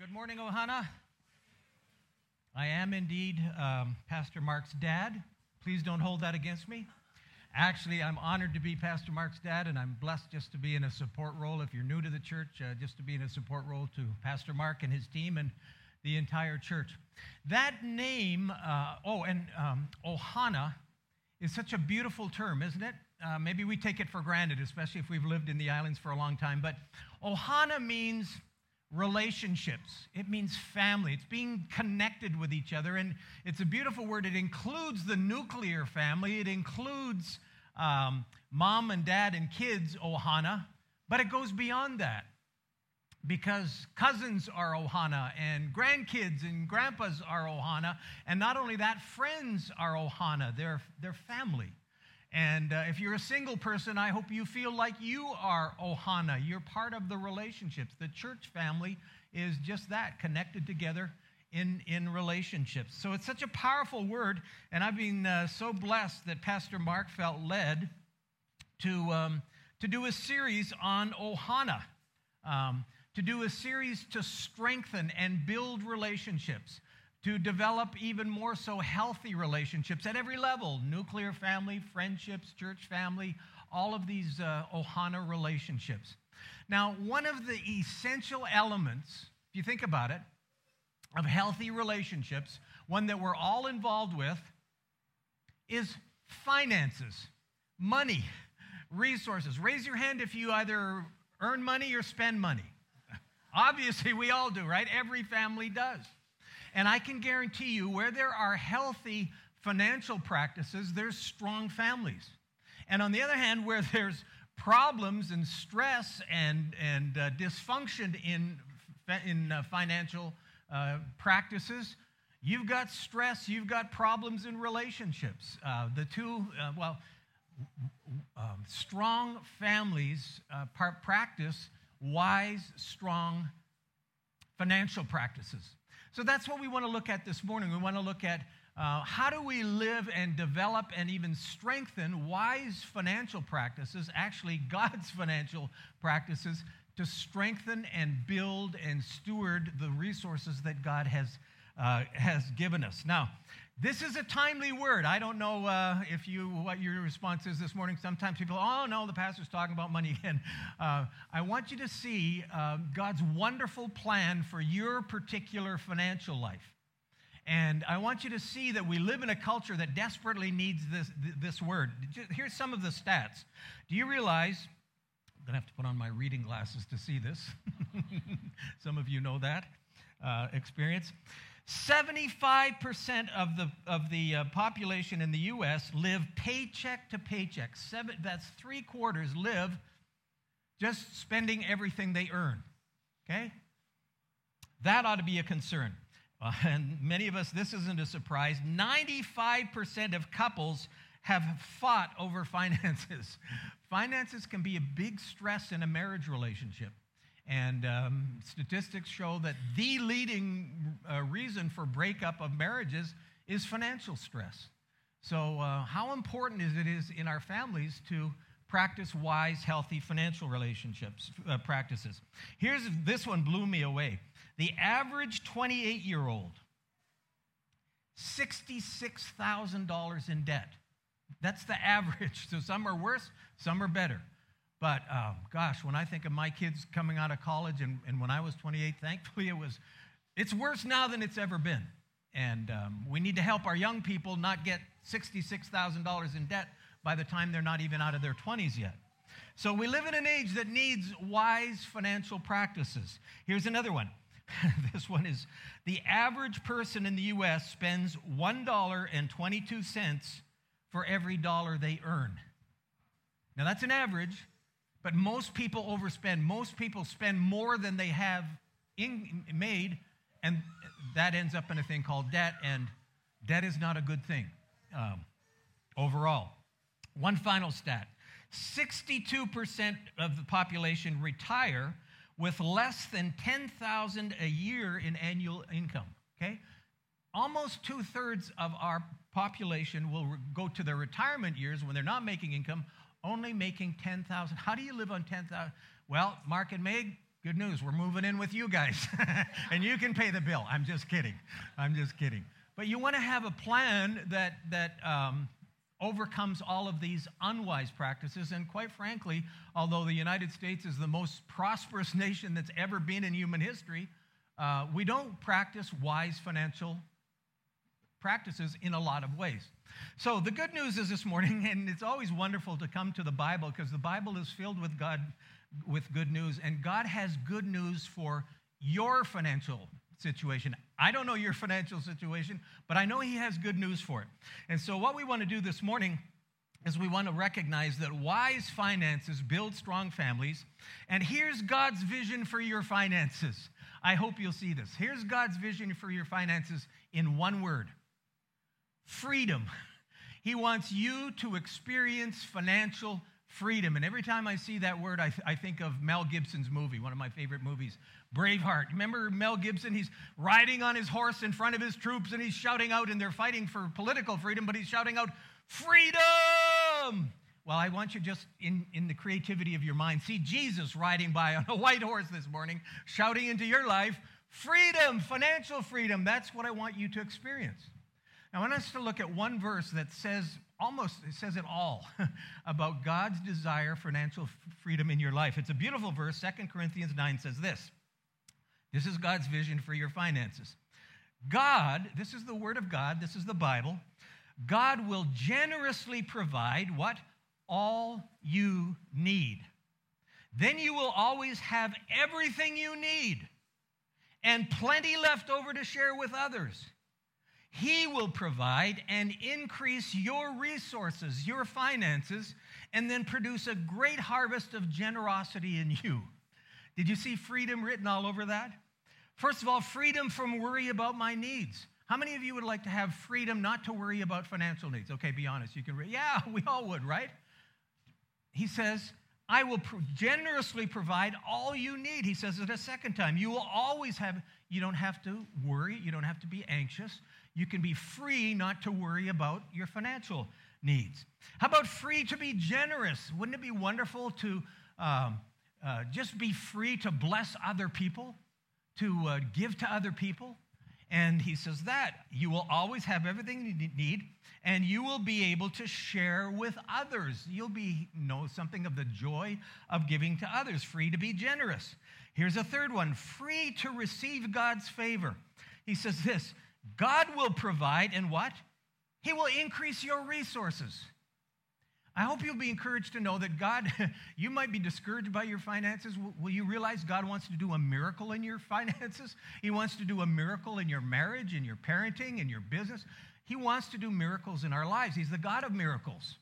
Good morning, Ohana. I am indeed um, Pastor Mark's dad. Please don't hold that against me. Actually, I'm honored to be Pastor Mark's dad, and I'm blessed just to be in a support role. If you're new to the church, uh, just to be in a support role to Pastor Mark and his team and the entire church. That name, uh, oh, and um, Ohana is such a beautiful term, isn't it? Uh, maybe we take it for granted, especially if we've lived in the islands for a long time. But Ohana means relationships. It means family. It's being connected with each other. And it's a beautiful word. It includes the nuclear family, it includes um, mom and dad and kids, Ohana, but it goes beyond that. Because cousins are Ohana, and grandkids and grandpas are Ohana, and not only that, friends are Ohana. They're, they're family. And uh, if you're a single person, I hope you feel like you are Ohana. You're part of the relationships. The church family is just that, connected together in, in relationships. So it's such a powerful word, and I've been uh, so blessed that Pastor Mark felt led to, um, to do a series on Ohana, um, to do a series to strengthen and build relationships to develop even more so healthy relationships at every level nuclear family, friendships, church family, all of these uh, Ohana relationships. Now, one of the essential elements, if you think about it, of healthy relationships, one that we're all involved with, is finances, money, resources. Raise your hand if you either earn money or spend money. Obviously, we all do, right? Every family does. And I can guarantee you, where there are healthy financial practices, there's strong families. And on the other hand, where there's problems and stress and, and uh, dysfunction in, in uh, financial uh, practices, you've got stress, you've got problems in relationships. Uh, the two, uh, well, um, strong families uh, practice wise, strong financial practices. So that's what we want to look at this morning. We want to look at uh, how do we live and develop and even strengthen wise financial practices, actually, God's financial practices, to strengthen and build and steward the resources that God has, uh, has given us. Now, this is a timely word. I don't know uh, if you what your response is this morning. Sometimes people, oh no, the pastor's talking about money again. Uh, I want you to see uh, God's wonderful plan for your particular financial life, and I want you to see that we live in a culture that desperately needs this this word. Here's some of the stats. Do you realize? I'm gonna have to put on my reading glasses to see this. some of you know that uh, experience. 75% of the, of the uh, population in the US live paycheck to paycheck. Seven, that's three quarters live just spending everything they earn. Okay? That ought to be a concern. Uh, and many of us, this isn't a surprise. 95% of couples have fought over finances. finances can be a big stress in a marriage relationship. And um, statistics show that the leading uh, reason for breakup of marriages is financial stress. So, uh, how important is it is in our families to practice wise, healthy financial relationships uh, practices? Here's this one blew me away. The average 28 year old, $66,000 in debt. That's the average. So some are worse, some are better. But um, gosh, when I think of my kids coming out of college and, and when I was 28, thankfully it was, it's worse now than it's ever been. And um, we need to help our young people not get $66,000 in debt by the time they're not even out of their 20s yet. So we live in an age that needs wise financial practices. Here's another one. this one is the average person in the US spends $1.22 for every dollar they earn. Now that's an average, but most people overspend. Most people spend more than they have in, made, and that ends up in a thing called debt, and debt is not a good thing um, overall. One final stat 62% of the population retire with less than 10,000 a year in annual income. Okay? Almost two thirds of our population will go to their retirement years when they're not making income only making 10,000. How do you live on 10,000? Well, Mark and Meg, Good news. We're moving in with you guys, and you can pay the bill. I'm just kidding. I'm just kidding. But you want to have a plan that, that um, overcomes all of these unwise practices. And quite frankly, although the United States is the most prosperous nation that's ever been in human history, uh, we don't practice wise financial practices in a lot of ways. So the good news is this morning, and it's always wonderful to come to the Bible because the Bible is filled with God with good news, and God has good news for your financial situation. I don't know your financial situation, but I know He has good news for it. And so, what we want to do this morning is we want to recognize that wise finances build strong families. And here's God's vision for your finances. I hope you'll see this. Here's God's vision for your finances in one word freedom. He wants you to experience financial freedom. And every time I see that word, I, th- I, think of Mel Gibson's movie, one of my favorite movies, Braveheart. Remember Mel Gibson? He's riding on his horse in front of his troops and he's shouting out, and they're fighting for political freedom, but he's shouting out, Freedom! Well, I want you just in, in the creativity of your mind, see Jesus riding by on a white horse this morning, shouting into your life, Freedom, financial freedom. That's what I want you to experience. I want us to look at one verse that says almost it says it all about God's desire for financial freedom in your life. It's a beautiful verse. Second Corinthians 9 says this. This is God's vision for your finances. God, this is the word of God, this is the Bible. God will generously provide what? All you need. Then you will always have everything you need and plenty left over to share with others. He will provide and increase your resources, your finances, and then produce a great harvest of generosity in you. Did you see freedom written all over that? First of all, freedom from worry about my needs. How many of you would like to have freedom not to worry about financial needs? Okay, be honest. You can, re- yeah, we all would, right? He says, I will generously provide all you need. He says it a second time. You will always have, you don't have to worry, you don't have to be anxious. You can be free not to worry about your financial needs. How about free to be generous? Wouldn't it be wonderful to um, uh, just be free to bless other people, to uh, give to other people? And he says that you will always have everything you need, and you will be able to share with others. You'll be know something of the joy of giving to others, free to be generous. Here's a third one: free to receive God's favor. He says this: God will provide, and what? He will increase your resources. I hope you'll be encouraged to know that God, you might be discouraged by your finances. Will you realize God wants to do a miracle in your finances? He wants to do a miracle in your marriage, in your parenting, in your business. He wants to do miracles in our lives. He's the God of miracles.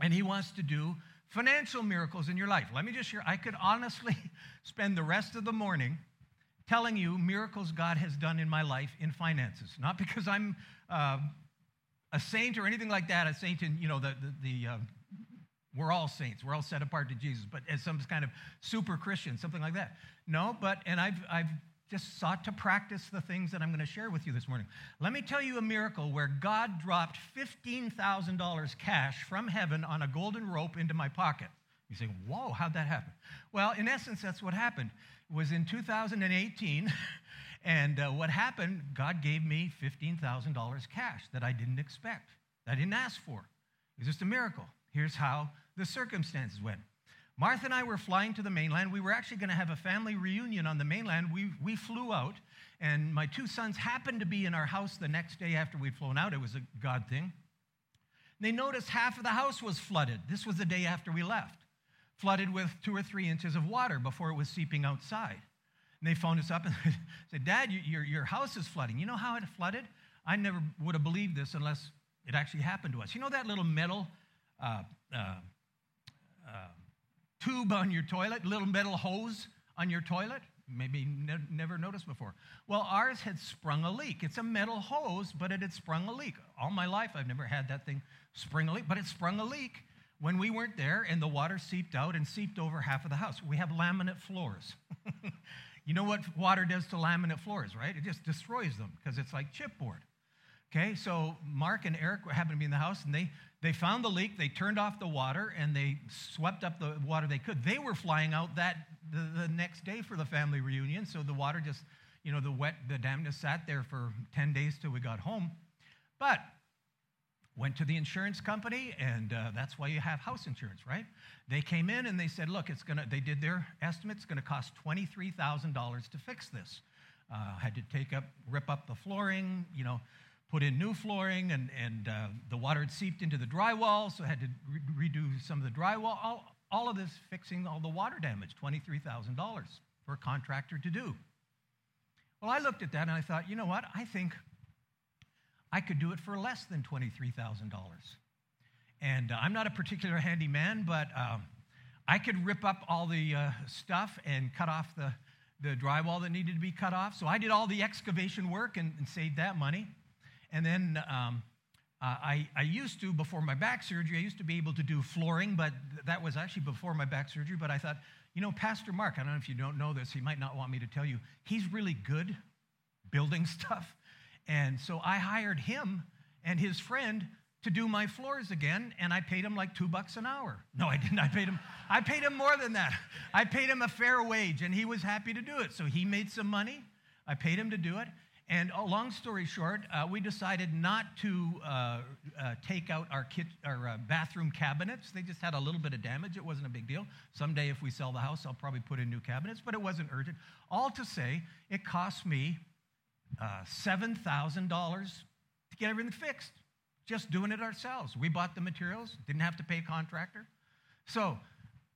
And He wants to do financial miracles in your life. Let me just share, I could honestly spend the rest of the morning telling you miracles God has done in my life in finances. Not because I'm uh, a saint or anything like that, a saint in, you know, the, the, the uh, we're all saints. We're all set apart to Jesus, but as some kind of super Christian, something like that. No, but, and I've, I've just sought to practice the things that I'm going to share with you this morning. Let me tell you a miracle where God dropped $15,000 cash from heaven on a golden rope into my pocket. You say, whoa, how'd that happen? Well, in essence, that's what happened was in 2018. And uh, what happened, God gave me $15,000 cash that I didn't expect, I didn't ask for. It was just a miracle. Here's how the circumstances went. Martha and I were flying to the mainland. We were actually going to have a family reunion on the mainland. We, we flew out, and my two sons happened to be in our house the next day after we'd flown out. It was a God thing. They noticed half of the house was flooded. This was the day after we left, flooded with two or three inches of water before it was seeping outside. And they phoned us up and said, Dad, your, your house is flooding. You know how it flooded? I never would have believed this unless it actually happened to us. You know that little metal uh, uh, uh, tube on your toilet, little metal hose on your toilet? Maybe ne- never noticed before. Well, ours had sprung a leak. It's a metal hose, but it had sprung a leak. All my life, I've never had that thing spring a leak, but it sprung a leak when we weren't there, and the water seeped out and seeped over half of the house. We have laminate floors. You know what water does to laminate floors, right? It just destroys them because it's like chipboard. Okay, so Mark and Eric happened to be in the house and they, they found the leak, they turned off the water, and they swept up the water they could. They were flying out that the, the next day for the family reunion. So the water just, you know, the wet, the dampness sat there for 10 days till we got home. But went to the insurance company, and uh, that's why you have house insurance, right? They came in and they said, look, it's gonna, they did their estimate, it's gonna cost $23,000 to fix this. Uh, had to take up, rip up the flooring, you know, put in new flooring, and, and uh, the water had seeped into the drywall, so had to re- redo some of the drywall. All, all of this fixing all the water damage, $23,000 for a contractor to do. Well, I looked at that and I thought, you know what? I think I could do it for less than $23,000. And uh, I'm not a particular handyman, but um, I could rip up all the uh, stuff and cut off the, the drywall that needed to be cut off. So I did all the excavation work and, and saved that money. And then um, uh, I, I used to, before my back surgery, I used to be able to do flooring, but that was actually before my back surgery. But I thought, you know, Pastor Mark, I don't know if you don't know this, he might not want me to tell you, he's really good building stuff. And so I hired him and his friend to do my floors again, and I paid him like two bucks an hour. No, I didn't. I paid him, I paid him more than that. I paid him a fair wage, and he was happy to do it. So he made some money. I paid him to do it. And oh, long story short, uh, we decided not to uh, uh, take out our, kit, our uh, bathroom cabinets. They just had a little bit of damage. It wasn't a big deal. Someday, if we sell the house, I'll probably put in new cabinets, but it wasn't urgent. All to say, it cost me uh, $7,000 to get everything fixed, just doing it ourselves. We bought the materials, didn't have to pay a contractor. So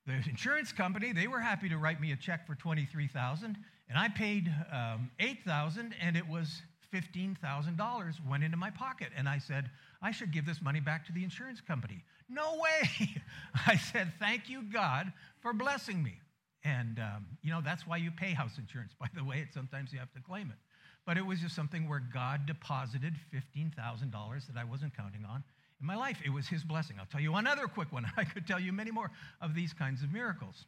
the insurance company, they were happy to write me a check for 23000 and I paid um, 8000 and it was $15,000 went into my pocket. And I said, I should give this money back to the insurance company. No way. I said, thank you, God, for blessing me. And, um, you know, that's why you pay house insurance, by the way. Sometimes you have to claim it. But it was just something where God deposited $15,000 that I wasn't counting on in my life. It was His blessing. I'll tell you another quick one. I could tell you many more of these kinds of miracles.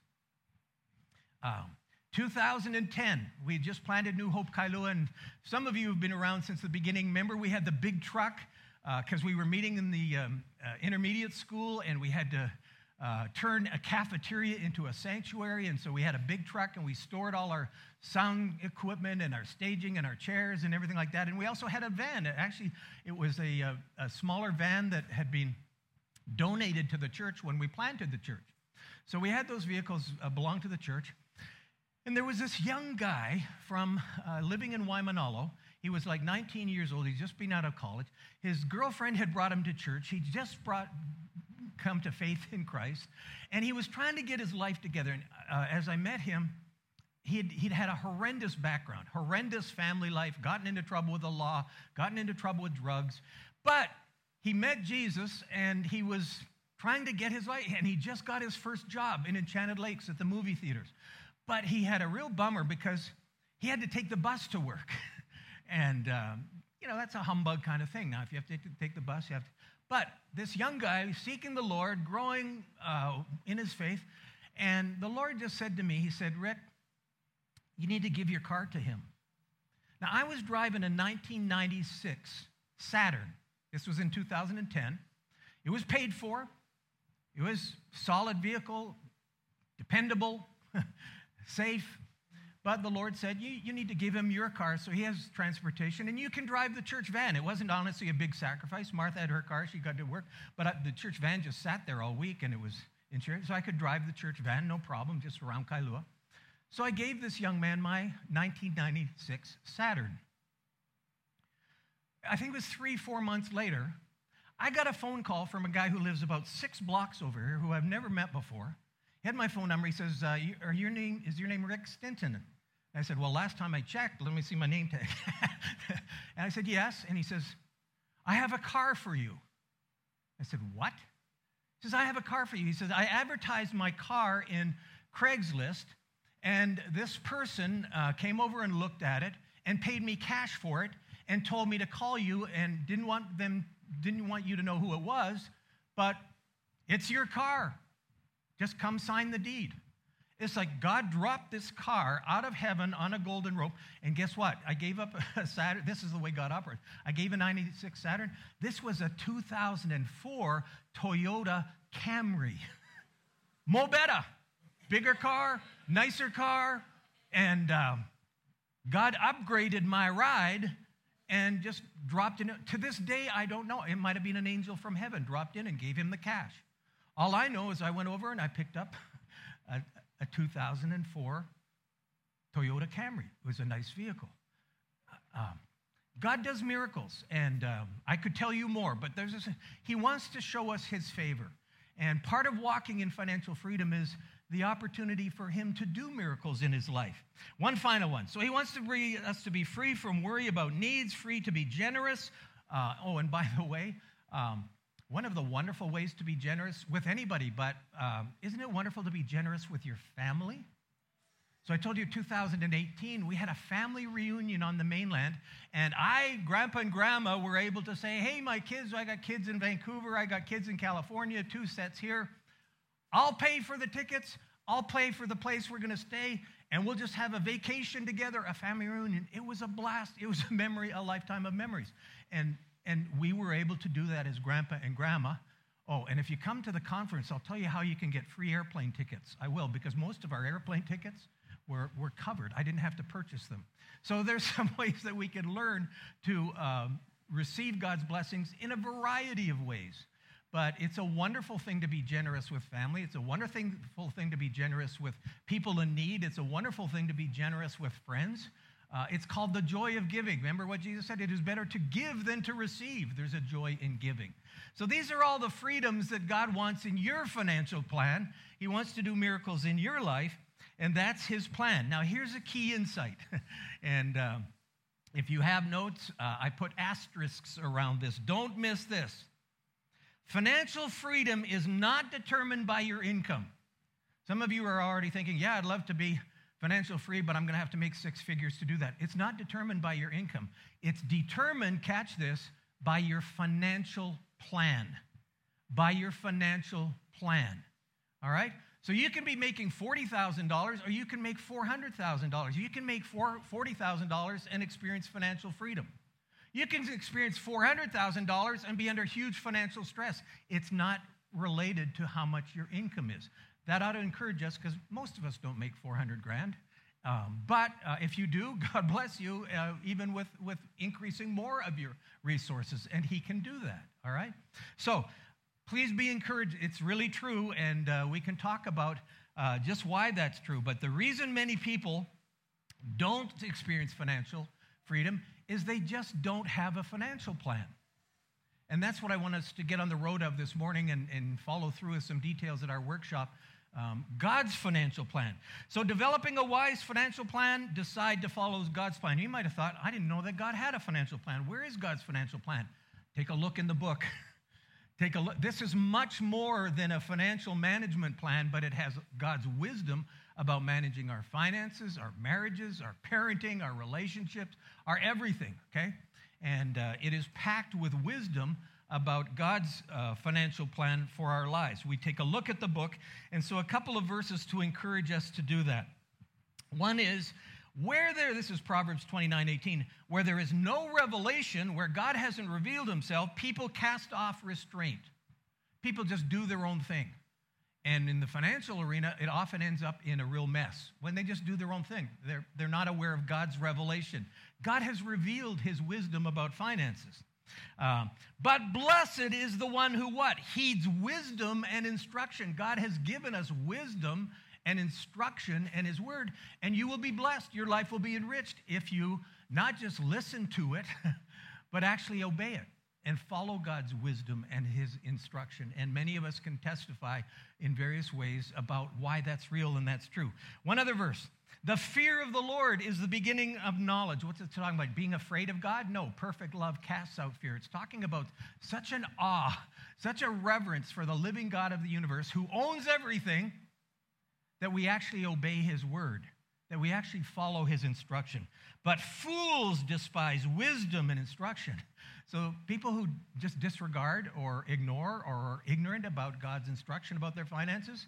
Um, 2010, we had just planted New Hope Kailua, and some of you have been around since the beginning. Remember, we had the big truck because uh, we were meeting in the um, uh, intermediate school, and we had to uh, turn a cafeteria into a sanctuary. And so we had a big truck, and we stored all our sound equipment and our staging and our chairs and everything like that. And we also had a van. Actually, it was a, a, a smaller van that had been donated to the church when we planted the church. So we had those vehicles uh, belong to the church. And there was this young guy from uh, living in Waimanalo. He was like 19 years old. He'd just been out of college. His girlfriend had brought him to church. He just brought come to faith in Christ, and he was trying to get his life together. And uh, as I met him, he'd, he'd had a horrendous background, horrendous family life, gotten into trouble with the law, gotten into trouble with drugs. But he met Jesus and he was trying to get his life, and he just got his first job in Enchanted Lakes at the movie theaters. But he had a real bummer because he had to take the bus to work. and, um, you know, that's a humbug kind of thing. Now, if you have to take the bus, you have to. But this young guy seeking the Lord, growing uh, in his faith, and the Lord just said to me, He said, Rick, you need to give your car to him. Now, I was driving a 1996 Saturn. This was in 2010. It was paid for, it was solid vehicle, dependable, safe. But the Lord said, you, you need to give him your car so he has transportation and you can drive the church van. It wasn't honestly a big sacrifice. Martha had her car, she got to work, but I, the church van just sat there all week and it was insured. So I could drive the church van, no problem, just around Kailua. So I gave this young man my 1996 Saturn. I think it was three, four months later, I got a phone call from a guy who lives about six blocks over here who I've never met before. He had my phone number. He says, uh, your name, Is your name Rick Stinton? And I said, Well, last time I checked, let me see my name tag. and I said, Yes. And he says, I have a car for you. I said, What? He says, I have a car for you. He says, I advertised my car in Craigslist and this person uh, came over and looked at it and paid me cash for it and told me to call you and didn't want them didn't want you to know who it was, but it's your car. Just come sign the deed. It's like God dropped this car out of heaven on a golden rope. And guess what? I gave up a Saturn. This is the way God operates. I gave a 96 Saturn. This was a 2004 Toyota Camry. Mo better. bigger car, nicer car, and um, God upgraded my ride and just dropped in. To this day, I don't know. It might have been an angel from heaven dropped in and gave him the cash. All I know is I went over and I picked up a, a 2004 Toyota Camry. It was a nice vehicle. Um, God does miracles, and um, I could tell you more, but there's this, He wants to show us His favor. And part of walking in financial freedom is the opportunity for Him to do miracles in His life. One final one. So He wants to bring us to be free from worry about needs, free to be generous. Uh, oh, and by the way, um, one of the wonderful ways to be generous with anybody, but um, isn't it wonderful to be generous with your family? So I told you 2018, we had a family reunion on the mainland, and I, grandpa and grandma, were able to say, Hey, my kids, I got kids in Vancouver, I got kids in California, two sets here. I'll pay for the tickets, I'll pay for the place we're to stay, and we'll just have a vacation together, a family reunion. It was a blast. It was a memory, a lifetime of memories. And, and we were able to do that as grandpa and grandma. Oh, and if you come to the conference, I'll tell you how you can get free airplane tickets. I will, because most of our airplane tickets, were, were covered. I didn't have to purchase them. So there's some ways that we can learn to um, receive God's blessings in a variety of ways. But it's a wonderful thing to be generous with family. It's a wonderful thing to be generous with people in need. It's a wonderful thing to be generous with friends. Uh, it's called the joy of giving. Remember what Jesus said? It is better to give than to receive. There's a joy in giving. So these are all the freedoms that God wants in your financial plan. He wants to do miracles in your life. And that's his plan. Now, here's a key insight. and um, if you have notes, uh, I put asterisks around this. Don't miss this. Financial freedom is not determined by your income. Some of you are already thinking, yeah, I'd love to be financial free, but I'm going to have to make six figures to do that. It's not determined by your income. It's determined, catch this, by your financial plan. By your financial plan. All right? So you can be making $40,000 or you can make $400,000. You can make $40,000 and experience financial freedom. You can experience $400,000 and be under huge financial stress. It's not related to how much your income is. That ought to encourage us because most of us don't make 400 grand. Um, but uh, if you do, God bless you, uh, even with, with increasing more of your resources, and He can do that, all right? So please be encouraged. It's really true, and uh, we can talk about uh, just why that's true. But the reason many people don't experience financial freedom is they just don't have a financial plan. And that's what I want us to get on the road of this morning and, and follow through with some details at our workshop. Um, God's financial plan. So, developing a wise financial plan, decide to follow God's plan. You might have thought, I didn't know that God had a financial plan. Where is God's financial plan? Take a look in the book. Take a look. This is much more than a financial management plan, but it has God's wisdom about managing our finances, our marriages, our parenting, our relationships, our everything, okay? And uh, it is packed with wisdom about God's uh, financial plan for our lives. We take a look at the book, and so a couple of verses to encourage us to do that. One is where there, this is Proverbs 29 18, where there is no revelation, where God hasn't revealed himself, people cast off restraint. People just do their own thing. And in the financial arena, it often ends up in a real mess when they just do their own thing. They're, they're not aware of God's revelation. God has revealed his wisdom about finances. Uh, but blessed is the one who what? Heeds wisdom and instruction. God has given us wisdom and instruction and His Word, and you will be blessed. Your life will be enriched if you not just listen to it, but actually obey it and follow God's wisdom and His instruction. And many of us can testify in various ways about why that's real and that's true. One other verse. The fear of the Lord is the beginning of knowledge. What's it talking about? Being afraid of God? No, perfect love casts out fear. It's talking about such an awe, such a reverence for the living God of the universe who owns everything that we actually obey his word, that we actually follow his instruction. But fools despise wisdom and instruction. So people who just disregard or ignore or are ignorant about God's instruction about their finances,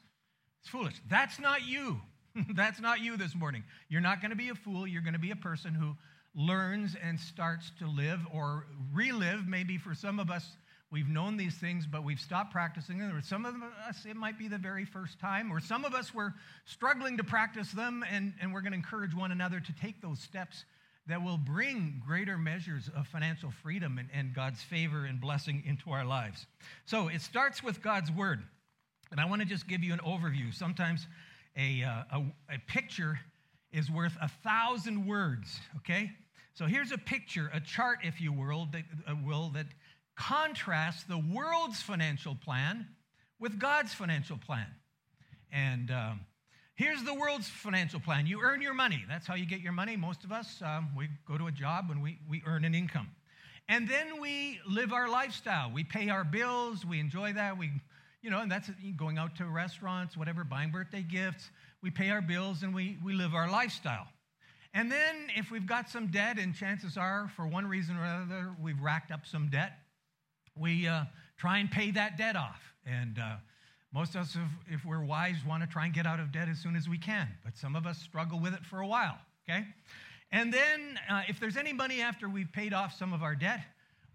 it's foolish. That's not you. That's not you this morning. You're not going to be a fool. You're going to be a person who learns and starts to live or relive, maybe for some of us, We've known these things, but we've stopped practicing them. Or some of us, it might be the very first time. Or some of us, we're struggling to practice them, and, and we're going to encourage one another to take those steps that will bring greater measures of financial freedom and, and God's favor and blessing into our lives. So it starts with God's word. And I want to just give you an overview. Sometimes a, uh, a, a picture is worth a thousand words, okay? So here's a picture, a chart, if you will, that, uh, will, that contrasts the world's financial plan with God's financial plan. And um, here's the world's financial plan you earn your money. That's how you get your money. Most of us, um, we go to a job and we, we earn an income. And then we live our lifestyle. We pay our bills, we enjoy that. We, you know, and that's going out to restaurants, whatever, buying birthday gifts. We pay our bills and we, we live our lifestyle. And then if we've got some debt, and chances are, for one reason or another, we've racked up some debt, we uh, try and pay that debt off. And uh, most of us, if, if, we're wise, want to try and get out of debt as soon as we can. But some of us struggle with it for a while, okay? And then uh, if there's any money after we've paid off some of our debt,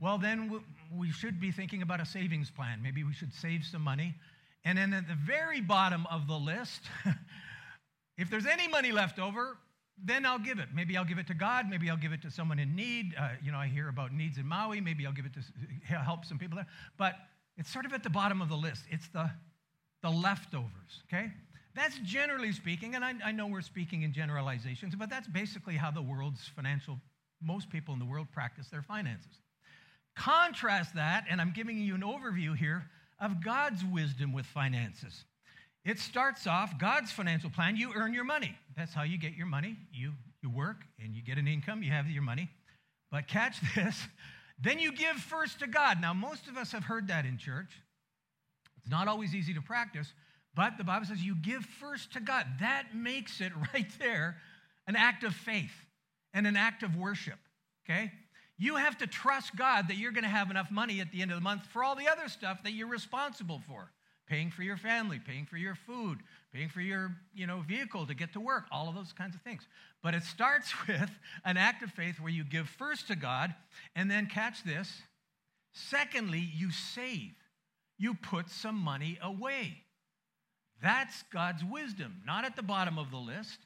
well, then we should be thinking about a savings plan. Maybe we should save some money. And then at the very bottom of the list, if there's any money left over, then I'll give it. Maybe I'll give it to God. Maybe I'll give it to someone in need. Uh, you know, I hear about needs in Maui. Maybe I'll give it to help some people there. But it's sort of at the bottom of the list. It's the, the leftovers, okay? That's generally speaking, and I, I know we're speaking in generalizations, but that's basically how the world's financial, most people in the world practice their finances. Contrast that, and I'm giving you an overview here of God's wisdom with finances. It starts off God's financial plan. You earn your money. That's how you get your money. You, you work and you get an income, you have your money. But catch this then you give first to God. Now, most of us have heard that in church. It's not always easy to practice, but the Bible says you give first to God. That makes it right there an act of faith and an act of worship, okay? You have to trust God that you're going to have enough money at the end of the month for all the other stuff that you're responsible for paying for your family, paying for your food, paying for your you know, vehicle to get to work, all of those kinds of things. But it starts with an act of faith where you give first to God, and then catch this. Secondly, you save. You put some money away. That's God's wisdom, not at the bottom of the list.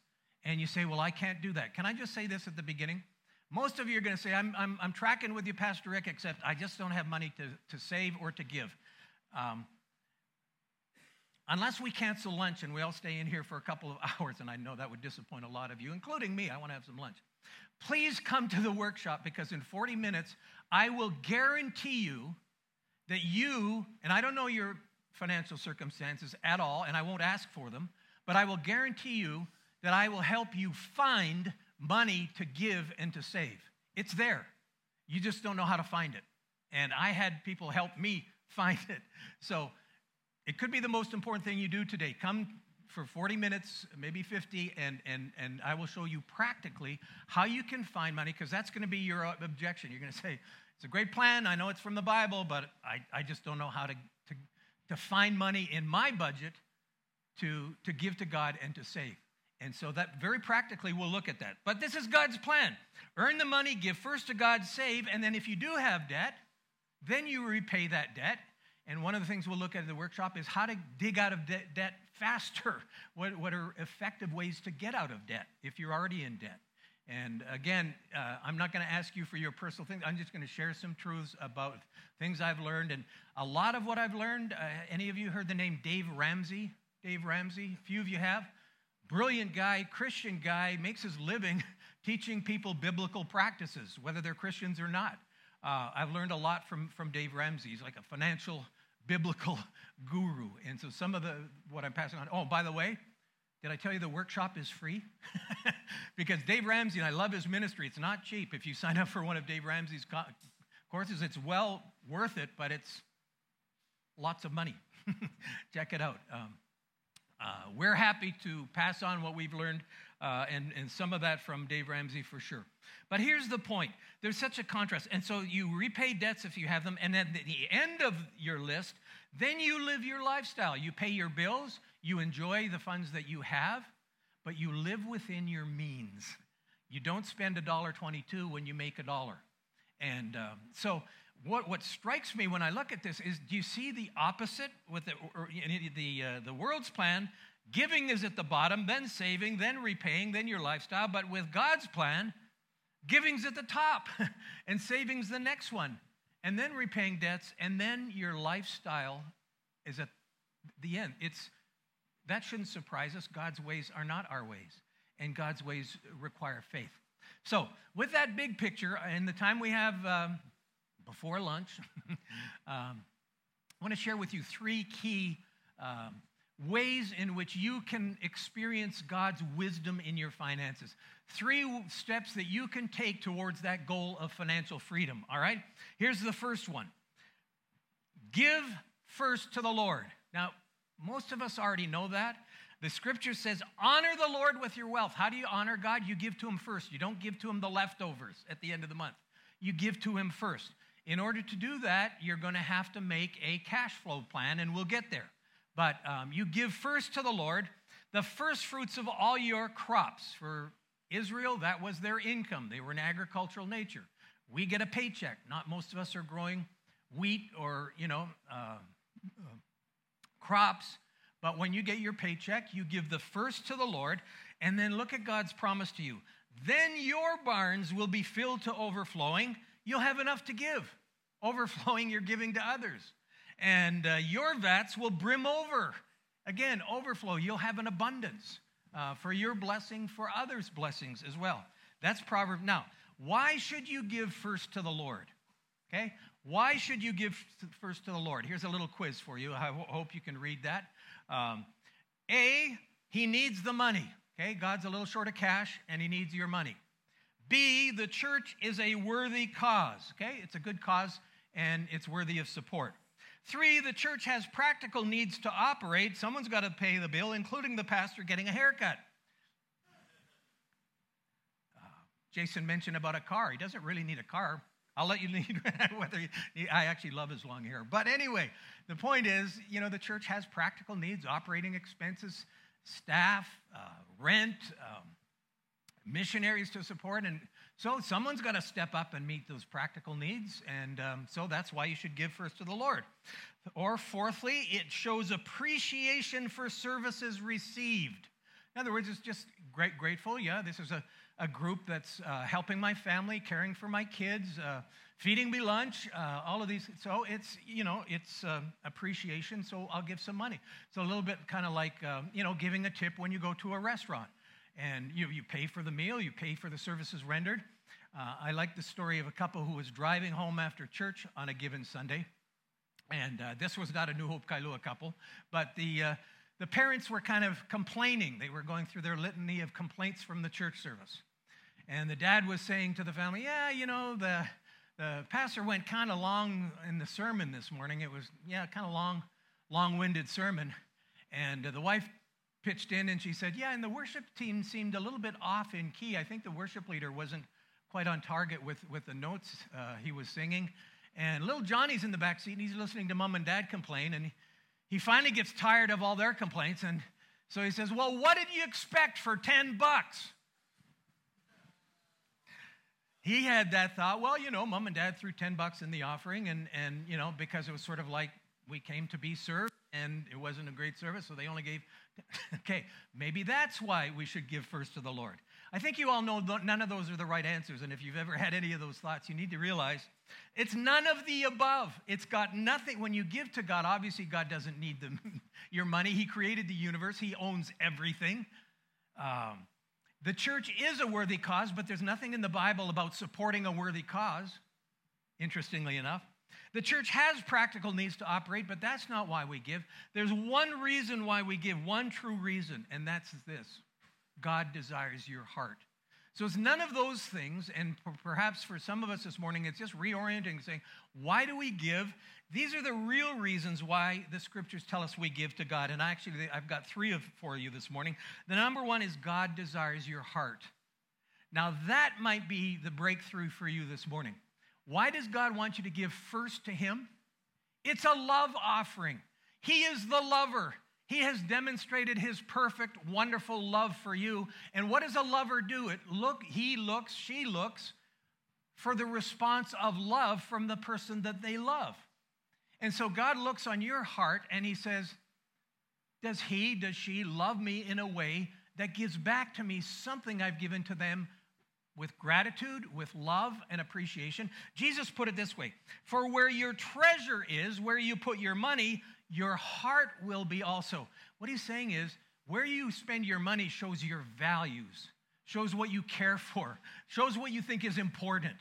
And you say, Well, I can't do that. Can I just say this at the beginning? Most of you are going to say, I'm, I'm, I'm tracking with you, Pastor Rick, except I just don't have money to, to save or to give. Um, Unless we cancel lunch and we all stay in here for a couple of hours, and I know that would disappoint a lot of you, including me, I want to have some lunch. Please come to the workshop because in 40 minutes, I will guarantee you that you, and I don't know your financial circumstances at all, and I won't ask for them, but I will guarantee you that I will help you find money to give and to save. It's there. You just don't know how to find it. And I had people help me find it. So it could be the most important thing you do today. Come for 40 minutes, maybe 50, and, and, and I will show you practically how you can find money, because that's going to be your objection. You're going to say, it's a great plan. I know it's from the Bible, but I, I just don't know how to, to, to find money in my budget to, to give to God and to save. And so that very practically we'll look at that. But this is God's plan. Earn the money, give first to God, save, and then if you do have debt, then you repay that debt and one of the things we'll look at in the workshop is how to dig out of de- debt faster. What, what are effective ways to get out of debt if you're already in debt? And again, uh, I'm not going to ask you for your personal things. I'm just going to share some truths about things I've learned. And a lot of what I've learned, uh, any of you heard the name Dave Ramsey? Dave Ramsey? A few of you have. Brilliant guy, Christian guy, makes his living teaching people biblical practices, whether they're Christians or not. Uh, I've learned a lot from, from Dave Ramsey. He's like a financial biblical guru. And so some of the what I'm passing on. Oh, by the way, did I tell you the workshop is free? because Dave Ramsey, and I love his ministry, it's not cheap. If you sign up for one of Dave Ramsey's courses, it's well worth it, but it's lots of money. Check it out. Um, uh, we're happy to pass on what we've learned, uh, and, and some of that from Dave Ramsey for sure. But here's the point there's such a contrast. And so you repay debts if you have them, and at the end of your list, then you live your lifestyle. You pay your bills, you enjoy the funds that you have, but you live within your means. You don't spend a dollar twenty-two when you make a dollar. And um, so what, what strikes me when I look at this is do you see the opposite with the, or, the, uh, the world's plan? Giving is at the bottom, then saving, then repaying, then your lifestyle. But with God's plan, giving's at the top and saving's the next one. And then repaying debts, and then your lifestyle is at the end. It's that shouldn't surprise us. God's ways are not our ways, and God's ways require faith. So, with that big picture, in the time we have um, before lunch, um, I want to share with you three key um, ways in which you can experience God's wisdom in your finances. Three steps that you can take towards that goal of financial freedom. All right? Here's the first one give first to the Lord. Now, most of us already know that. The scripture says, honor the Lord with your wealth. How do you honor God? You give to Him first. You don't give to Him the leftovers at the end of the month. You give to Him first. In order to do that, you're going to have to make a cash flow plan, and we'll get there. But um, you give first to the Lord the first fruits of all your crops. For Israel, that was their income. They were an agricultural nature. We get a paycheck. Not most of us are growing wheat or, you know, uh, uh, crops. But when you get your paycheck, you give the first to the Lord, and then look at God's promise to you. Then your barns will be filled to overflowing. You'll have enough to give. Overflowing, you're giving to others and uh, your vats will brim over. Again, overflow. You'll have an abundance uh, for your blessing, for others' blessings as well. That's proverb. Now, why should you give first to the Lord? Okay? Why should you give first to the Lord? Here's a little quiz for you. I hope you can read that. Um, a, he needs the money. Okay? God's a little short of cash and he needs your money. B, the church is a worthy cause. Okay? It's a good cause and it's worthy of support. Three, the church has practical needs to operate. Someone's got to pay the bill, including the pastor getting a haircut. Uh, Jason mentioned about a car. He doesn't really need a car. I'll let you need whether he, I actually love his long hair. But anyway, the point is, you know, the church has practical needs, operating expenses, staff, uh, rent, um, missionaries to support, and so someone's got to step up and meet those practical needs, and um, so that's why you should give first to the Lord. Or fourthly, it shows appreciation for services received. In other words, it's just great, grateful. Yeah, this is a, a group that's uh, helping my family, caring for my kids, uh, feeding me lunch, uh, all of these. So it's, you know, it's uh, appreciation, so I'll give some money. It's a little bit kind of like, um, you know, giving a tip when you go to a restaurant. And you, you pay for the meal, you pay for the services rendered. Uh, I like the story of a couple who was driving home after church on a given Sunday. And uh, this was not a New Hope Kailua couple, but the, uh, the parents were kind of complaining. They were going through their litany of complaints from the church service. And the dad was saying to the family, Yeah, you know, the, the pastor went kind of long in the sermon this morning. It was, yeah, kind of long, long winded sermon. And the wife pitched in and she said, Yeah, and the worship team seemed a little bit off in key. I think the worship leader wasn't quite on target with, with the notes uh, he was singing. And little Johnny's in the back seat and he's listening to mom and dad complain. And he finally gets tired of all their complaints. And so he says, Well, what did you expect for 10 bucks? He had that thought, well, you know, mom and dad threw 10 bucks in the offering, and, and you know, because it was sort of like we came to be served and it wasn't a great service, so they only gave. okay, maybe that's why we should give first to the Lord. I think you all know none of those are the right answers. And if you've ever had any of those thoughts, you need to realize it's none of the above. It's got nothing. When you give to God, obviously, God doesn't need the, your money. He created the universe, He owns everything. Um, the church is a worthy cause, but there's nothing in the Bible about supporting a worthy cause, interestingly enough. The church has practical needs to operate, but that's not why we give. There's one reason why we give, one true reason, and that's this God desires your heart. So it's none of those things, and perhaps for some of us this morning, it's just reorienting, saying, why do we give? These are the real reasons why the scriptures tell us we give to God. And actually, I've got three of for you this morning. The number one is God desires your heart. Now, that might be the breakthrough for you this morning. Why does God want you to give first to Him? It's a love offering. He is the lover. He has demonstrated his perfect, wonderful love for you. And what does a lover do? It look, he looks, she looks for the response of love from the person that they love. And so God looks on your heart and he says, Does he, does she love me in a way that gives back to me something I've given to them with gratitude, with love and appreciation? Jesus put it this way For where your treasure is, where you put your money, your heart will be also. What he's saying is, where you spend your money shows your values, shows what you care for, shows what you think is important.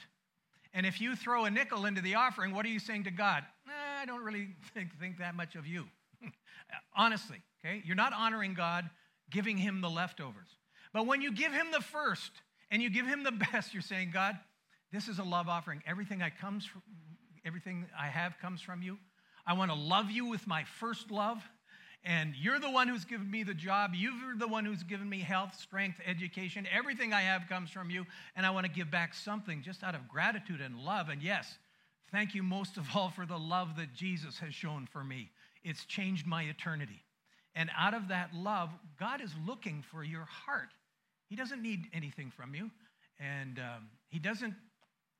And if you throw a nickel into the offering, what are you saying to God? I don't really think, think that much of you. Honestly, okay? You're not honoring God, giving him the leftovers. But when you give him the first and you give him the best, you're saying, God, this is a love offering. Everything I comes from, everything I have comes from you. I want to love you with my first love. And you're the one who's given me the job. You're the one who's given me health, strength, education. Everything I have comes from you. And I want to give back something just out of gratitude and love. And yes, thank you most of all for the love that Jesus has shown for me. It's changed my eternity. And out of that love, God is looking for your heart. He doesn't need anything from you. And um, He doesn't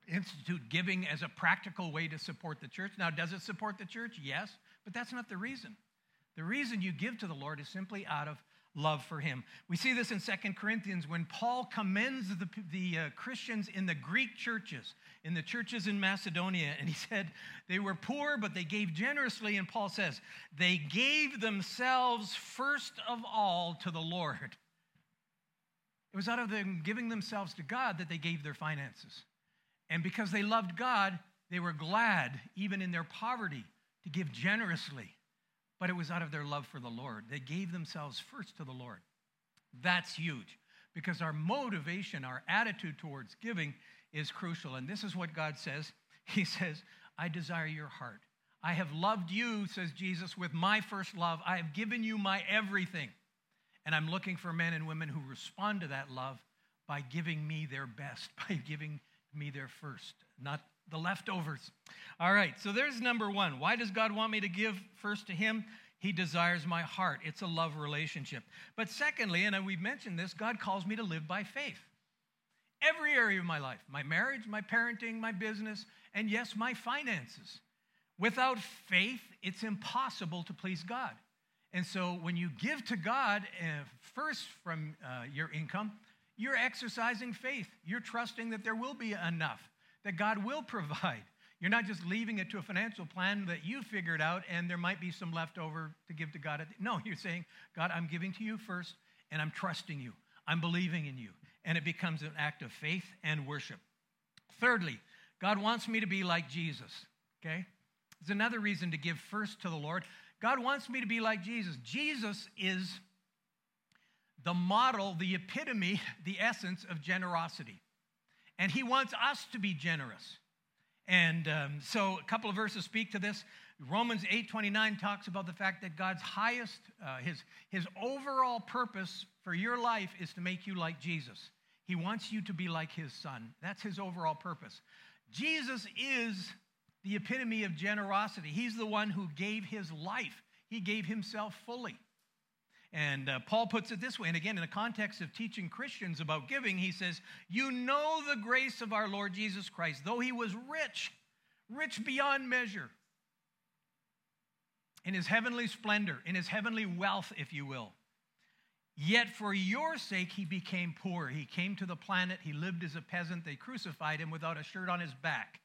institute giving as a practical way to support the church. Now, does it support the church? Yes, but that's not the reason. The reason you give to the Lord is simply out of love for him. We see this in Second Corinthians when Paul commends the, the uh, Christians in the Greek churches, in the churches in Macedonia, and he said they were poor, but they gave generously. And Paul says, they gave themselves first of all to the Lord. It was out of them giving themselves to God that they gave their finances. And because they loved God, they were glad, even in their poverty, to give generously but it was out of their love for the Lord. They gave themselves first to the Lord. That's huge because our motivation, our attitude towards giving is crucial. And this is what God says He says, I desire your heart. I have loved you, says Jesus, with my first love. I have given you my everything. And I'm looking for men and women who respond to that love by giving me their best, by giving me their first, not the leftovers. All right, so there's number one. Why does God want me to give first to Him? He desires my heart. It's a love relationship. But secondly, and we've mentioned this, God calls me to live by faith. Every area of my life my marriage, my parenting, my business, and yes, my finances. Without faith, it's impossible to please God. And so when you give to God uh, first from uh, your income, you're exercising faith. You're trusting that there will be enough that God will provide. You're not just leaving it to a financial plan that you figured out and there might be some left over to give to God. no, you're saying, God, I'm giving to you first and I'm trusting you. I'm believing in you. And it becomes an act of faith and worship. Thirdly, God wants me to be like Jesus, okay? There's another reason to give first to the Lord. God wants me to be like Jesus. Jesus is the model, the epitome, the essence of generosity and he wants us to be generous. And um, so a couple of verses speak to this. Romans 8:29 talks about the fact that God's highest, uh, his, his overall purpose for your life is to make you like Jesus. He wants you to be like his son. That's his overall purpose. Jesus is the epitome of generosity. He's the one who gave his life. He gave himself fully. And uh, Paul puts it this way, and again, in the context of teaching Christians about giving, he says, You know the grace of our Lord Jesus Christ, though he was rich, rich beyond measure, in his heavenly splendor, in his heavenly wealth, if you will. Yet for your sake he became poor. He came to the planet, he lived as a peasant, they crucified him without a shirt on his back.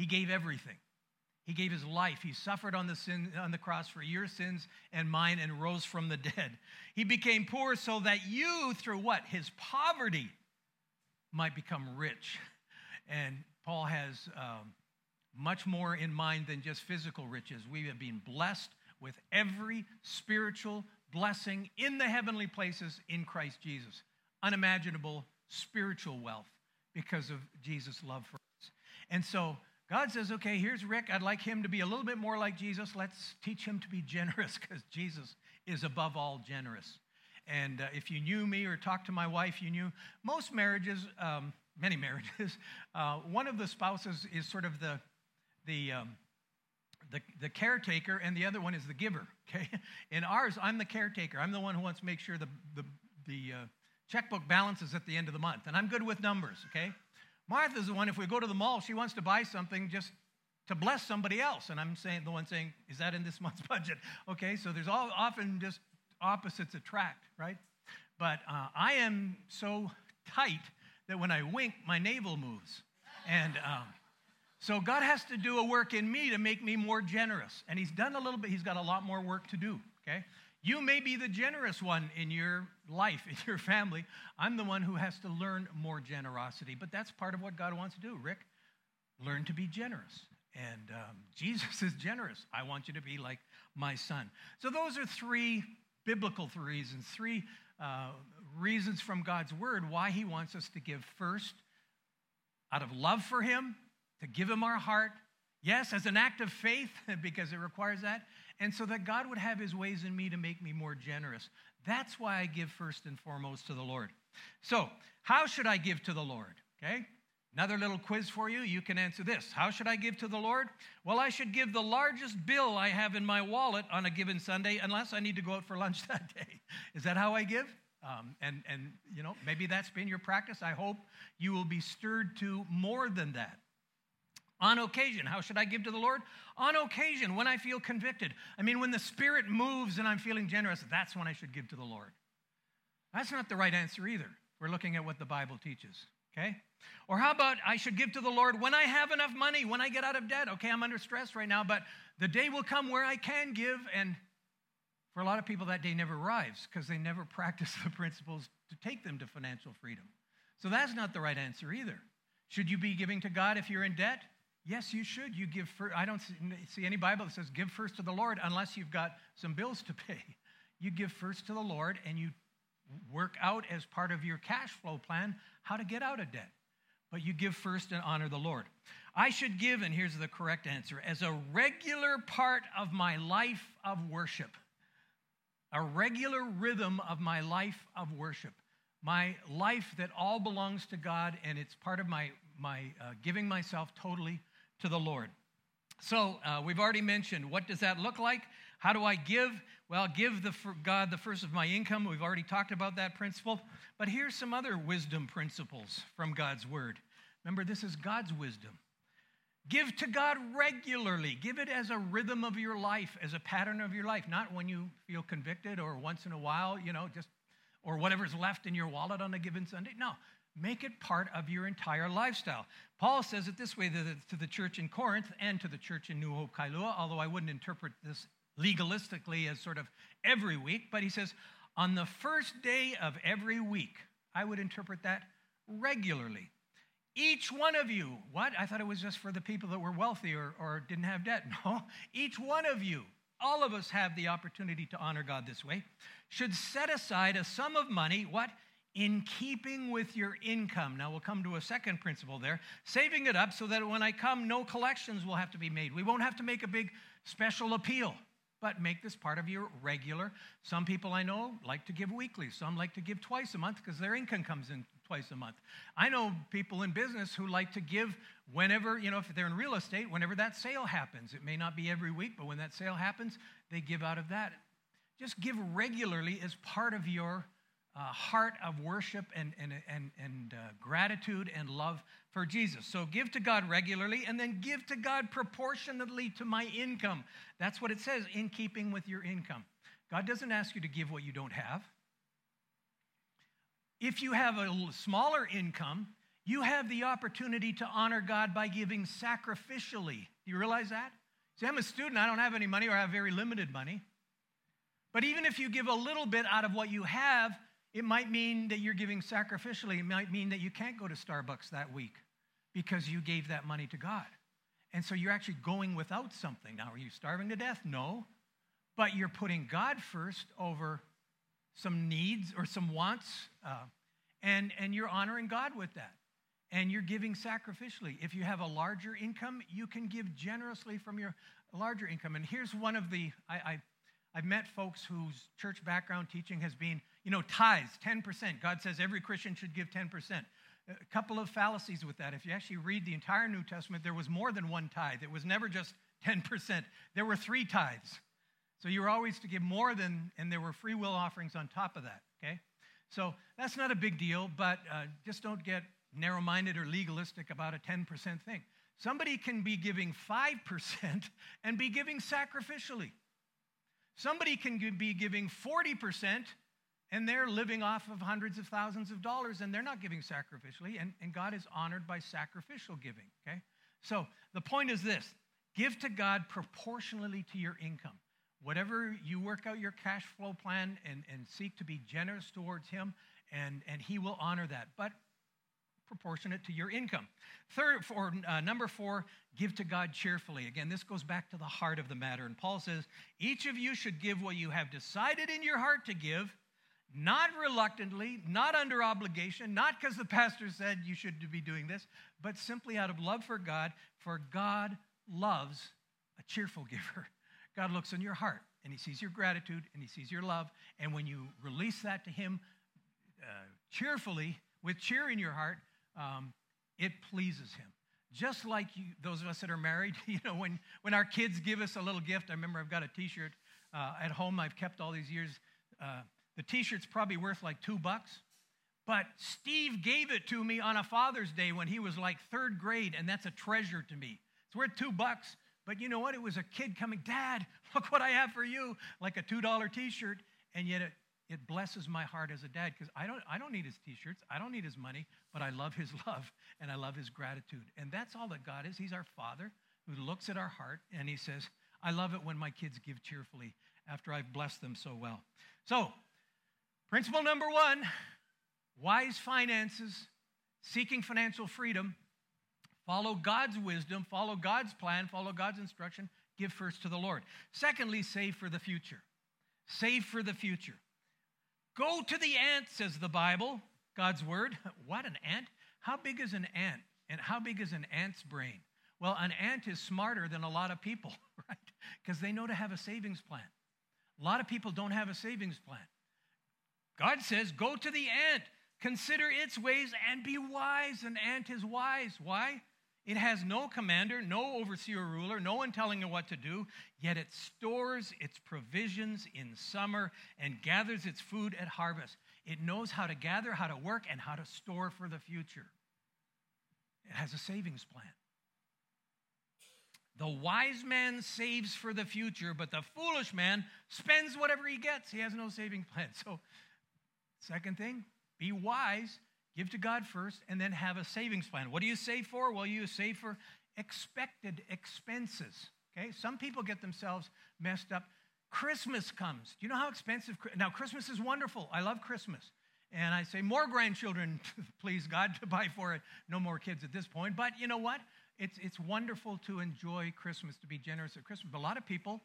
He gave everything. He gave his life. He suffered on the, sin, on the cross for your sins and mine and rose from the dead. He became poor so that you, through what? His poverty, might become rich. And Paul has um, much more in mind than just physical riches. We have been blessed with every spiritual blessing in the heavenly places in Christ Jesus. Unimaginable spiritual wealth because of Jesus' love for us. And so, God says, okay, here's Rick. I'd like him to be a little bit more like Jesus. Let's teach him to be generous because Jesus is above all generous. And uh, if you knew me or talked to my wife, you knew most marriages, um, many marriages, uh, one of the spouses is sort of the, the, um, the, the caretaker and the other one is the giver. Okay? In ours, I'm the caretaker. I'm the one who wants to make sure the, the, the uh, checkbook balances at the end of the month. And I'm good with numbers, okay? Martha's the one, if we go to the mall, she wants to buy something just to bless somebody else. And I'm saying the one saying, is that in this month's budget? Okay, so there's all, often just opposites attract, right? But uh, I am so tight that when I wink, my navel moves. And um, so God has to do a work in me to make me more generous. And He's done a little bit, He's got a lot more work to do, okay? You may be the generous one in your life, in your family. I'm the one who has to learn more generosity. But that's part of what God wants to do, Rick. Learn to be generous. And um, Jesus is generous. I want you to be like my son. So, those are three biblical reasons, three uh, reasons from God's word why he wants us to give first out of love for him, to give him our heart. Yes, as an act of faith, because it requires that. And so that God would have his ways in me to make me more generous. That's why I give first and foremost to the Lord. So, how should I give to the Lord? Okay? Another little quiz for you. You can answer this. How should I give to the Lord? Well, I should give the largest bill I have in my wallet on a given Sunday, unless I need to go out for lunch that day. Is that how I give? Um, and, and, you know, maybe that's been your practice. I hope you will be stirred to more than that. On occasion, how should I give to the Lord? On occasion, when I feel convicted. I mean, when the Spirit moves and I'm feeling generous, that's when I should give to the Lord. That's not the right answer either. We're looking at what the Bible teaches, okay? Or how about I should give to the Lord when I have enough money, when I get out of debt? Okay, I'm under stress right now, but the day will come where I can give. And for a lot of people, that day never arrives because they never practice the principles to take them to financial freedom. So that's not the right answer either. Should you be giving to God if you're in debt? Yes, you should. You give first. I don't see any Bible that says give first to the Lord unless you've got some bills to pay. You give first to the Lord and you work out as part of your cash flow plan how to get out of debt but you give first and honor the Lord. I should give, and here's the correct answer, as a regular part of my life of worship, a regular rhythm of my life of worship, my life that all belongs to God, and it's part of my, my uh, giving myself totally to the Lord. So uh, we've already mentioned what does that look like? How do I give? Well, give the, God the first of my income. We've already talked about that principle. But here's some other wisdom principles from God's word. Remember, this is God's wisdom. Give to God regularly. Give it as a rhythm of your life, as a pattern of your life, not when you feel convicted or once in a while, you know, just or whatever's left in your wallet on a given Sunday. No, make it part of your entire lifestyle. Paul says it this way to the church in Corinth and to the church in New Hope Kailua, although I wouldn't interpret this legalistically as sort of every week, but he says, on the first day of every week, I would interpret that regularly. Each one of you, what? I thought it was just for the people that were wealthy or, or didn't have debt. No, each one of you, all of us have the opportunity to honor God this way, should set aside a sum of money, what? In keeping with your income. Now we'll come to a second principle there, saving it up so that when I come, no collections will have to be made. We won't have to make a big special appeal but make this part of your regular. Some people I know like to give weekly, some like to give twice a month because their income comes in twice a month. I know people in business who like to give whenever, you know, if they're in real estate, whenever that sale happens. It may not be every week, but when that sale happens, they give out of that. Just give regularly as part of your uh, heart of worship and, and, and, and uh, gratitude and love for Jesus. So give to God regularly and then give to God proportionately to my income. That's what it says, in keeping with your income. God doesn't ask you to give what you don't have. If you have a smaller income, you have the opportunity to honor God by giving sacrificially. Do you realize that? See, I'm a student, I don't have any money or I have very limited money. But even if you give a little bit out of what you have, it might mean that you're giving sacrificially. It might mean that you can't go to Starbucks that week because you gave that money to God. And so you're actually going without something. Now, are you starving to death? No. But you're putting God first over some needs or some wants, uh, and, and you're honoring God with that. And you're giving sacrificially. If you have a larger income, you can give generously from your larger income. And here's one of the, I, I, I've met folks whose church background teaching has been you know, tithes, 10%. God says every Christian should give 10%. A couple of fallacies with that. If you actually read the entire New Testament, there was more than one tithe. It was never just 10%. There were three tithes. So you were always to give more than, and there were free will offerings on top of that, okay? So that's not a big deal, but uh, just don't get narrow minded or legalistic about a 10% thing. Somebody can be giving 5% and be giving sacrificially. Somebody can be giving 40% and they're living off of hundreds of thousands of dollars and they're not giving sacrificially, and, and God is honored by sacrificial giving, okay? So the point is this give to God proportionally to your income. Whatever you work out your cash flow plan and, and seek to be generous towards Him, and, and He will honor that. But proportionate to your income. Third, for uh, number four, give to God cheerfully. Again, this goes back to the heart of the matter. And Paul says, each of you should give what you have decided in your heart to give, not reluctantly, not under obligation, not because the pastor said you should be doing this, but simply out of love for God, for God loves a cheerful giver. God looks in your heart and he sees your gratitude and he sees your love. And when you release that to him uh, cheerfully, with cheer in your heart, um, it pleases him. Just like you, those of us that are married, you know, when, when our kids give us a little gift, I remember I've got a t shirt uh, at home I've kept all these years. Uh, the t shirt's probably worth like two bucks. But Steve gave it to me on a Father's Day when he was like third grade, and that's a treasure to me. It's worth two bucks. But you know what? It was a kid coming, Dad, look what I have for you, like a $2 t shirt. And yet it it blesses my heart as a dad because I don't, I don't need his t shirts, I don't need his money, but I love his love and I love his gratitude. And that's all that God is. He's our Father who looks at our heart and he says, I love it when my kids give cheerfully after I've blessed them so well. So, principle number one wise finances, seeking financial freedom, follow God's wisdom, follow God's plan, follow God's instruction, give first to the Lord. Secondly, save for the future. Save for the future. Go to the ant, says the Bible, God's word. What, an ant? How big is an ant? And how big is an ant's brain? Well, an ant is smarter than a lot of people, right? Because they know to have a savings plan. A lot of people don't have a savings plan. God says, Go to the ant, consider its ways, and be wise. An ant is wise. Why? It has no commander, no overseer ruler, no one telling it what to do, yet it stores its provisions in summer and gathers its food at harvest. It knows how to gather, how to work, and how to store for the future. It has a savings plan. The wise man saves for the future, but the foolish man spends whatever he gets. He has no saving plan. So, second thing, be wise Give to God first and then have a savings plan. What do you save for? Well, you save for expected expenses. Okay? Some people get themselves messed up. Christmas comes. Do you know how expensive? Now, Christmas is wonderful. I love Christmas. And I say, more grandchildren, please God, to buy for it. No more kids at this point. But you know what? It's, it's wonderful to enjoy Christmas, to be generous at Christmas. But a lot of people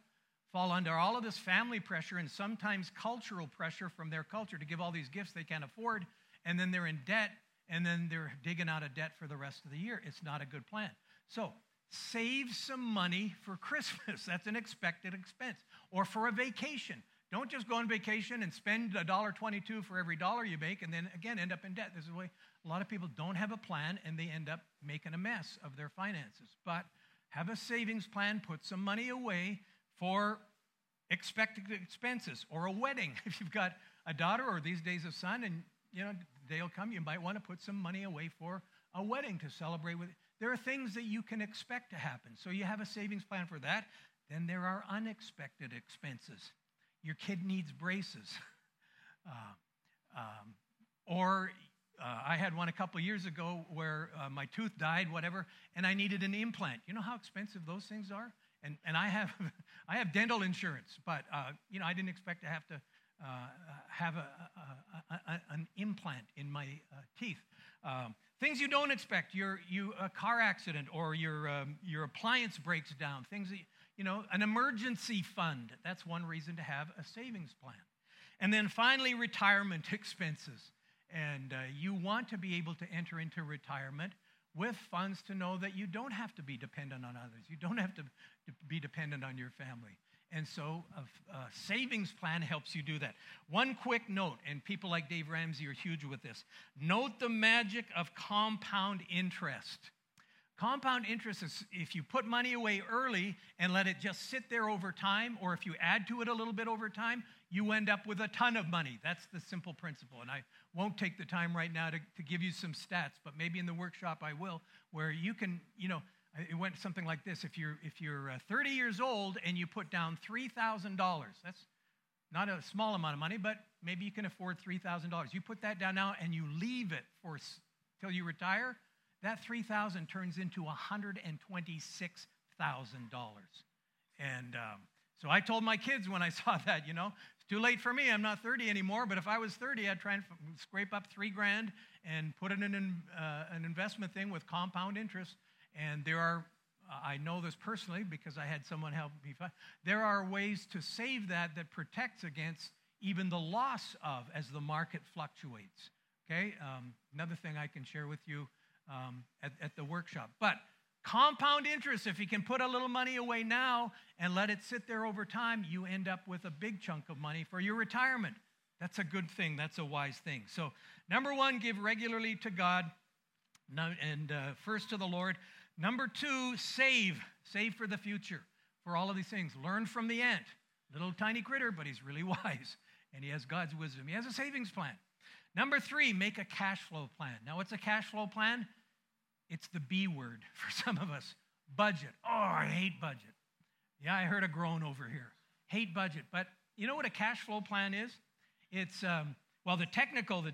fall under all of this family pressure and sometimes cultural pressure from their culture to give all these gifts they can't afford and then they're in debt, and then they're digging out of debt for the rest of the year. It's not a good plan. So, save some money for Christmas. That's an expected expense. Or for a vacation. Don't just go on vacation and spend $1.22 for every dollar you make and then again end up in debt. This is the way a lot of people don't have a plan and they end up making a mess of their finances. But have a savings plan, put some money away for expected expenses or a wedding. If you've got a daughter or these days a son and you know will come, you might want to put some money away for a wedding to celebrate with. There are things that you can expect to happen. So you have a savings plan for that. Then there are unexpected expenses. Your kid needs braces. Uh, um, or uh, I had one a couple years ago where uh, my tooth died, whatever, and I needed an implant. You know how expensive those things are? And, and I, have, I have dental insurance, but uh, you know I didn't expect to have to uh, have a, a, a, an implant in my uh, teeth. Um, things you don't expect, your you, a car accident or your, um, your appliance breaks down, things that, you know, an emergency fund. That's one reason to have a savings plan. And then finally, retirement expenses. And uh, you want to be able to enter into retirement with funds to know that you don't have to be dependent on others. You don't have to be dependent on your family. And so a, a, savings plan helps you do that. One quick note, and people like Dave Ramsey are huge with this note the magic of compound interest. Compound interest is if you put money away early and let it just sit there over time, or if you add to it a little bit over time, you end up with a ton of money. That's the simple principle. And I won't take the time right now to, to give you some stats, but maybe in the workshop I will, where you can, you know, it went something like this. If you're, if you're uh, 30 years old and you put down $3,000, that's not a small amount of money, but maybe you can afford $3,000. You put that down now and you leave it for till you retire, that 3000 turns into $126,000. And um, so I told my kids when I saw that, you know, it's too late for me. I'm not 30 anymore, but if I was 30, I'd try and scrape up three grand and put it in an, uh, an investment thing with compound interest. And there are, I know this personally because I had someone help me. find, There are ways to save that that protects against even the loss of as the market fluctuates. Okay, um, another thing I can share with you um, at, at the workshop. But compound interest, if you can put a little money away now and let it sit there over time, you end up with a big chunk of money for your retirement. That's a good thing. That's a wise thing. So, number one, give regularly to God and uh, first to the Lord. Number two, save. Save for the future. For all of these things. Learn from the ant. Little tiny critter, but he's really wise. And he has God's wisdom. He has a savings plan. Number three, make a cash flow plan. Now, what's a cash flow plan? It's the B word for some of us budget. Oh, I hate budget. Yeah, I heard a groan over here. Hate budget. But you know what a cash flow plan is? It's, um, well, the technical, the,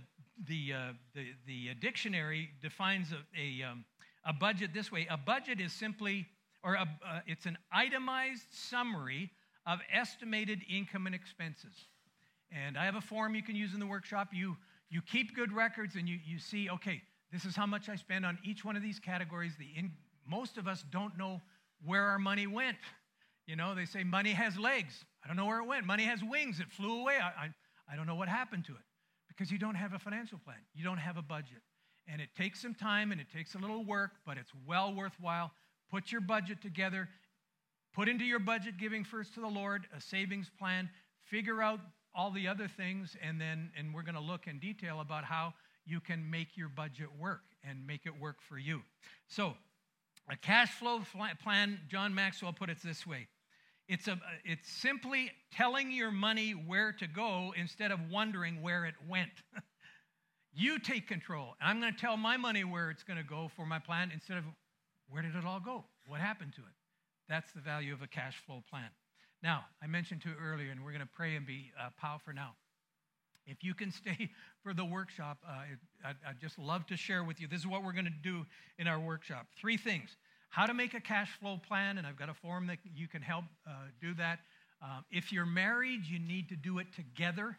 the, uh, the, the dictionary defines a, a, um, a, budget this way a budget is simply, or a, uh, it's an itemized summary of estimated income and expenses. And I have a form you can use in the workshop. You you keep good records and you, you see, okay, this is how much I spend on each one of these categories. The in, most of us don't know where our money went. You know, they say money has legs. I don't know where it went. Money has wings. It flew away. I, I, I don't know what happened to it because you don't have a financial plan. You don't have a budget. And it takes some time and it takes a little work, but it's well worthwhile. Put your budget together. Put into your budget giving first to the Lord, a savings plan. Figure out all the other things, and then and we're going to look in detail about how you can make your budget work and make it work for you. So, a cash flow plan, John Maxwell put it this way. It's, a, it's simply telling your money where to go instead of wondering where it went. you take control. And I'm going to tell my money where it's going to go for my plan instead of where did it all go? What happened to it? That's the value of a cash flow plan. Now, I mentioned to you earlier, and we're going to pray and be uh, for now. If you can stay for the workshop, uh, I'd, I'd just love to share with you. This is what we're going to do in our workshop. Three things how to make a cash flow plan, and I've got a form that you can help uh, do that. Um, if you're married, you need to do it together.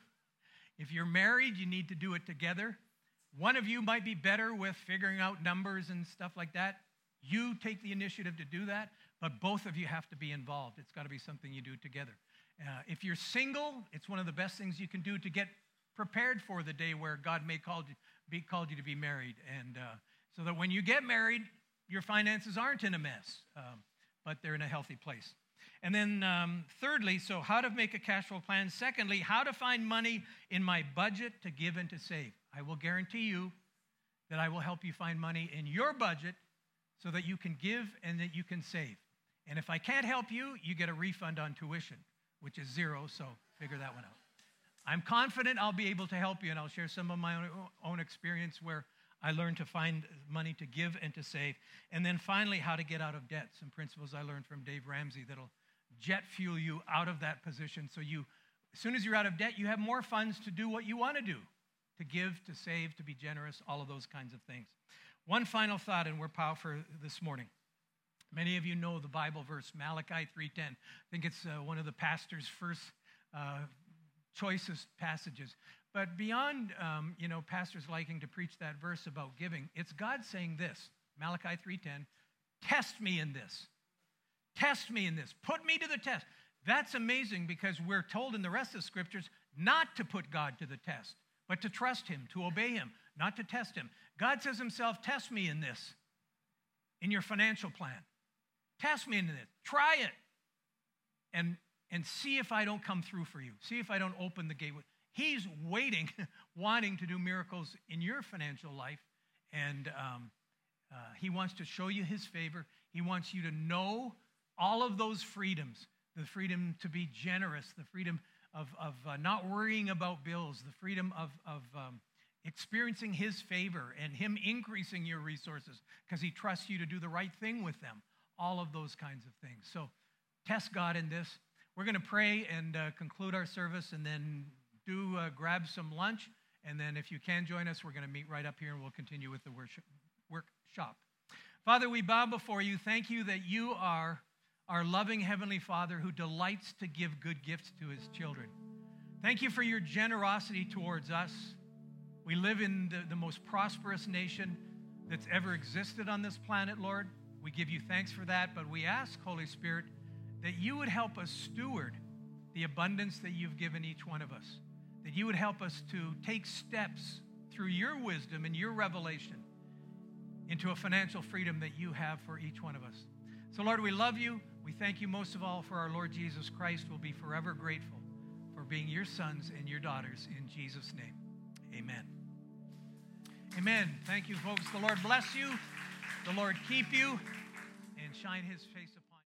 If you're married, you need to do it together. One of you might be better with figuring out numbers and stuff like that. You take the initiative to do that. But both of you have to be involved. It's got to be something you do together. Uh, if you're single, it's one of the best things you can do to get prepared for the day where God may call you, be, called you to be married. And uh, so that when you get married, your finances aren't in a mess, um, but they're in a healthy place. And then, um, thirdly, so how to make a cash flow plan. Secondly, how to find money in my budget to give and to save. I will guarantee you that I will help you find money in your budget so that you can give and that you can save. And if I can't help you, you get a refund on tuition, which is zero, so figure that one out. I'm confident I'll be able to help you, and I'll share some of my own, own experience where I learned to find money to give and to save. And then finally, how to get out of debt. Some principles I learned from Dave Ramsey that'll jet fuel you out of that position. So you, as soon as you're out of debt, you have more funds to do what you want to do to give, to save, to be generous, all of those kinds of things. One final thought, and we're powerful this morning. Many of you know the Bible verse, Malachi 3.10. I think it's uh, one of the pastor's first uh, choicest passages. But beyond, um, you know, pastors liking to preach that verse about giving, it's God saying this, Malachi 3.10, test me in this. Test me in this. Put me to the test. That's amazing because we're told in the rest of the scriptures not to put God to the test, but to trust him, to obey him, not to test him. God says himself, test me in this, in your financial plan. Test me in this. Try it. And, and see if I don't come through for you. See if I don't open the gateway. He's waiting, wanting to do miracles in your financial life. And um, Uh, he wants to show you his favor. He wants you to know all of those freedoms the freedom to be generous, the freedom of, of uh, not worrying about bills, the freedom of, of um, experiencing his favor and him increasing your resources because he trusts you to do the right thing with them. All of those kinds of things. So test God in this. We're going to pray and uh, conclude our service and then do uh, grab some lunch. And then if you can join us, we're going to meet right up here and we'll continue with the worship workshop. Father, we bow before you. Thank you that you are our loving Heavenly Father who delights to give good gifts to his children. Thank you for your generosity towards us. We live in the, the most prosperous nation that's ever existed on this planet, Lord. We give you thanks for that, but we ask, Holy Spirit, that you would help us steward the abundance that you've given each one of us, that you would help us to take steps through your wisdom and your revelation into a financial freedom that you have for each one of us. So, Lord, we love you. We thank you most of all for our Lord Jesus Christ. We'll be forever grateful for being your sons and your daughters in Jesus' name. Amen. Amen. Thank you, folks. The Lord bless you. The Lord keep you and shine his face.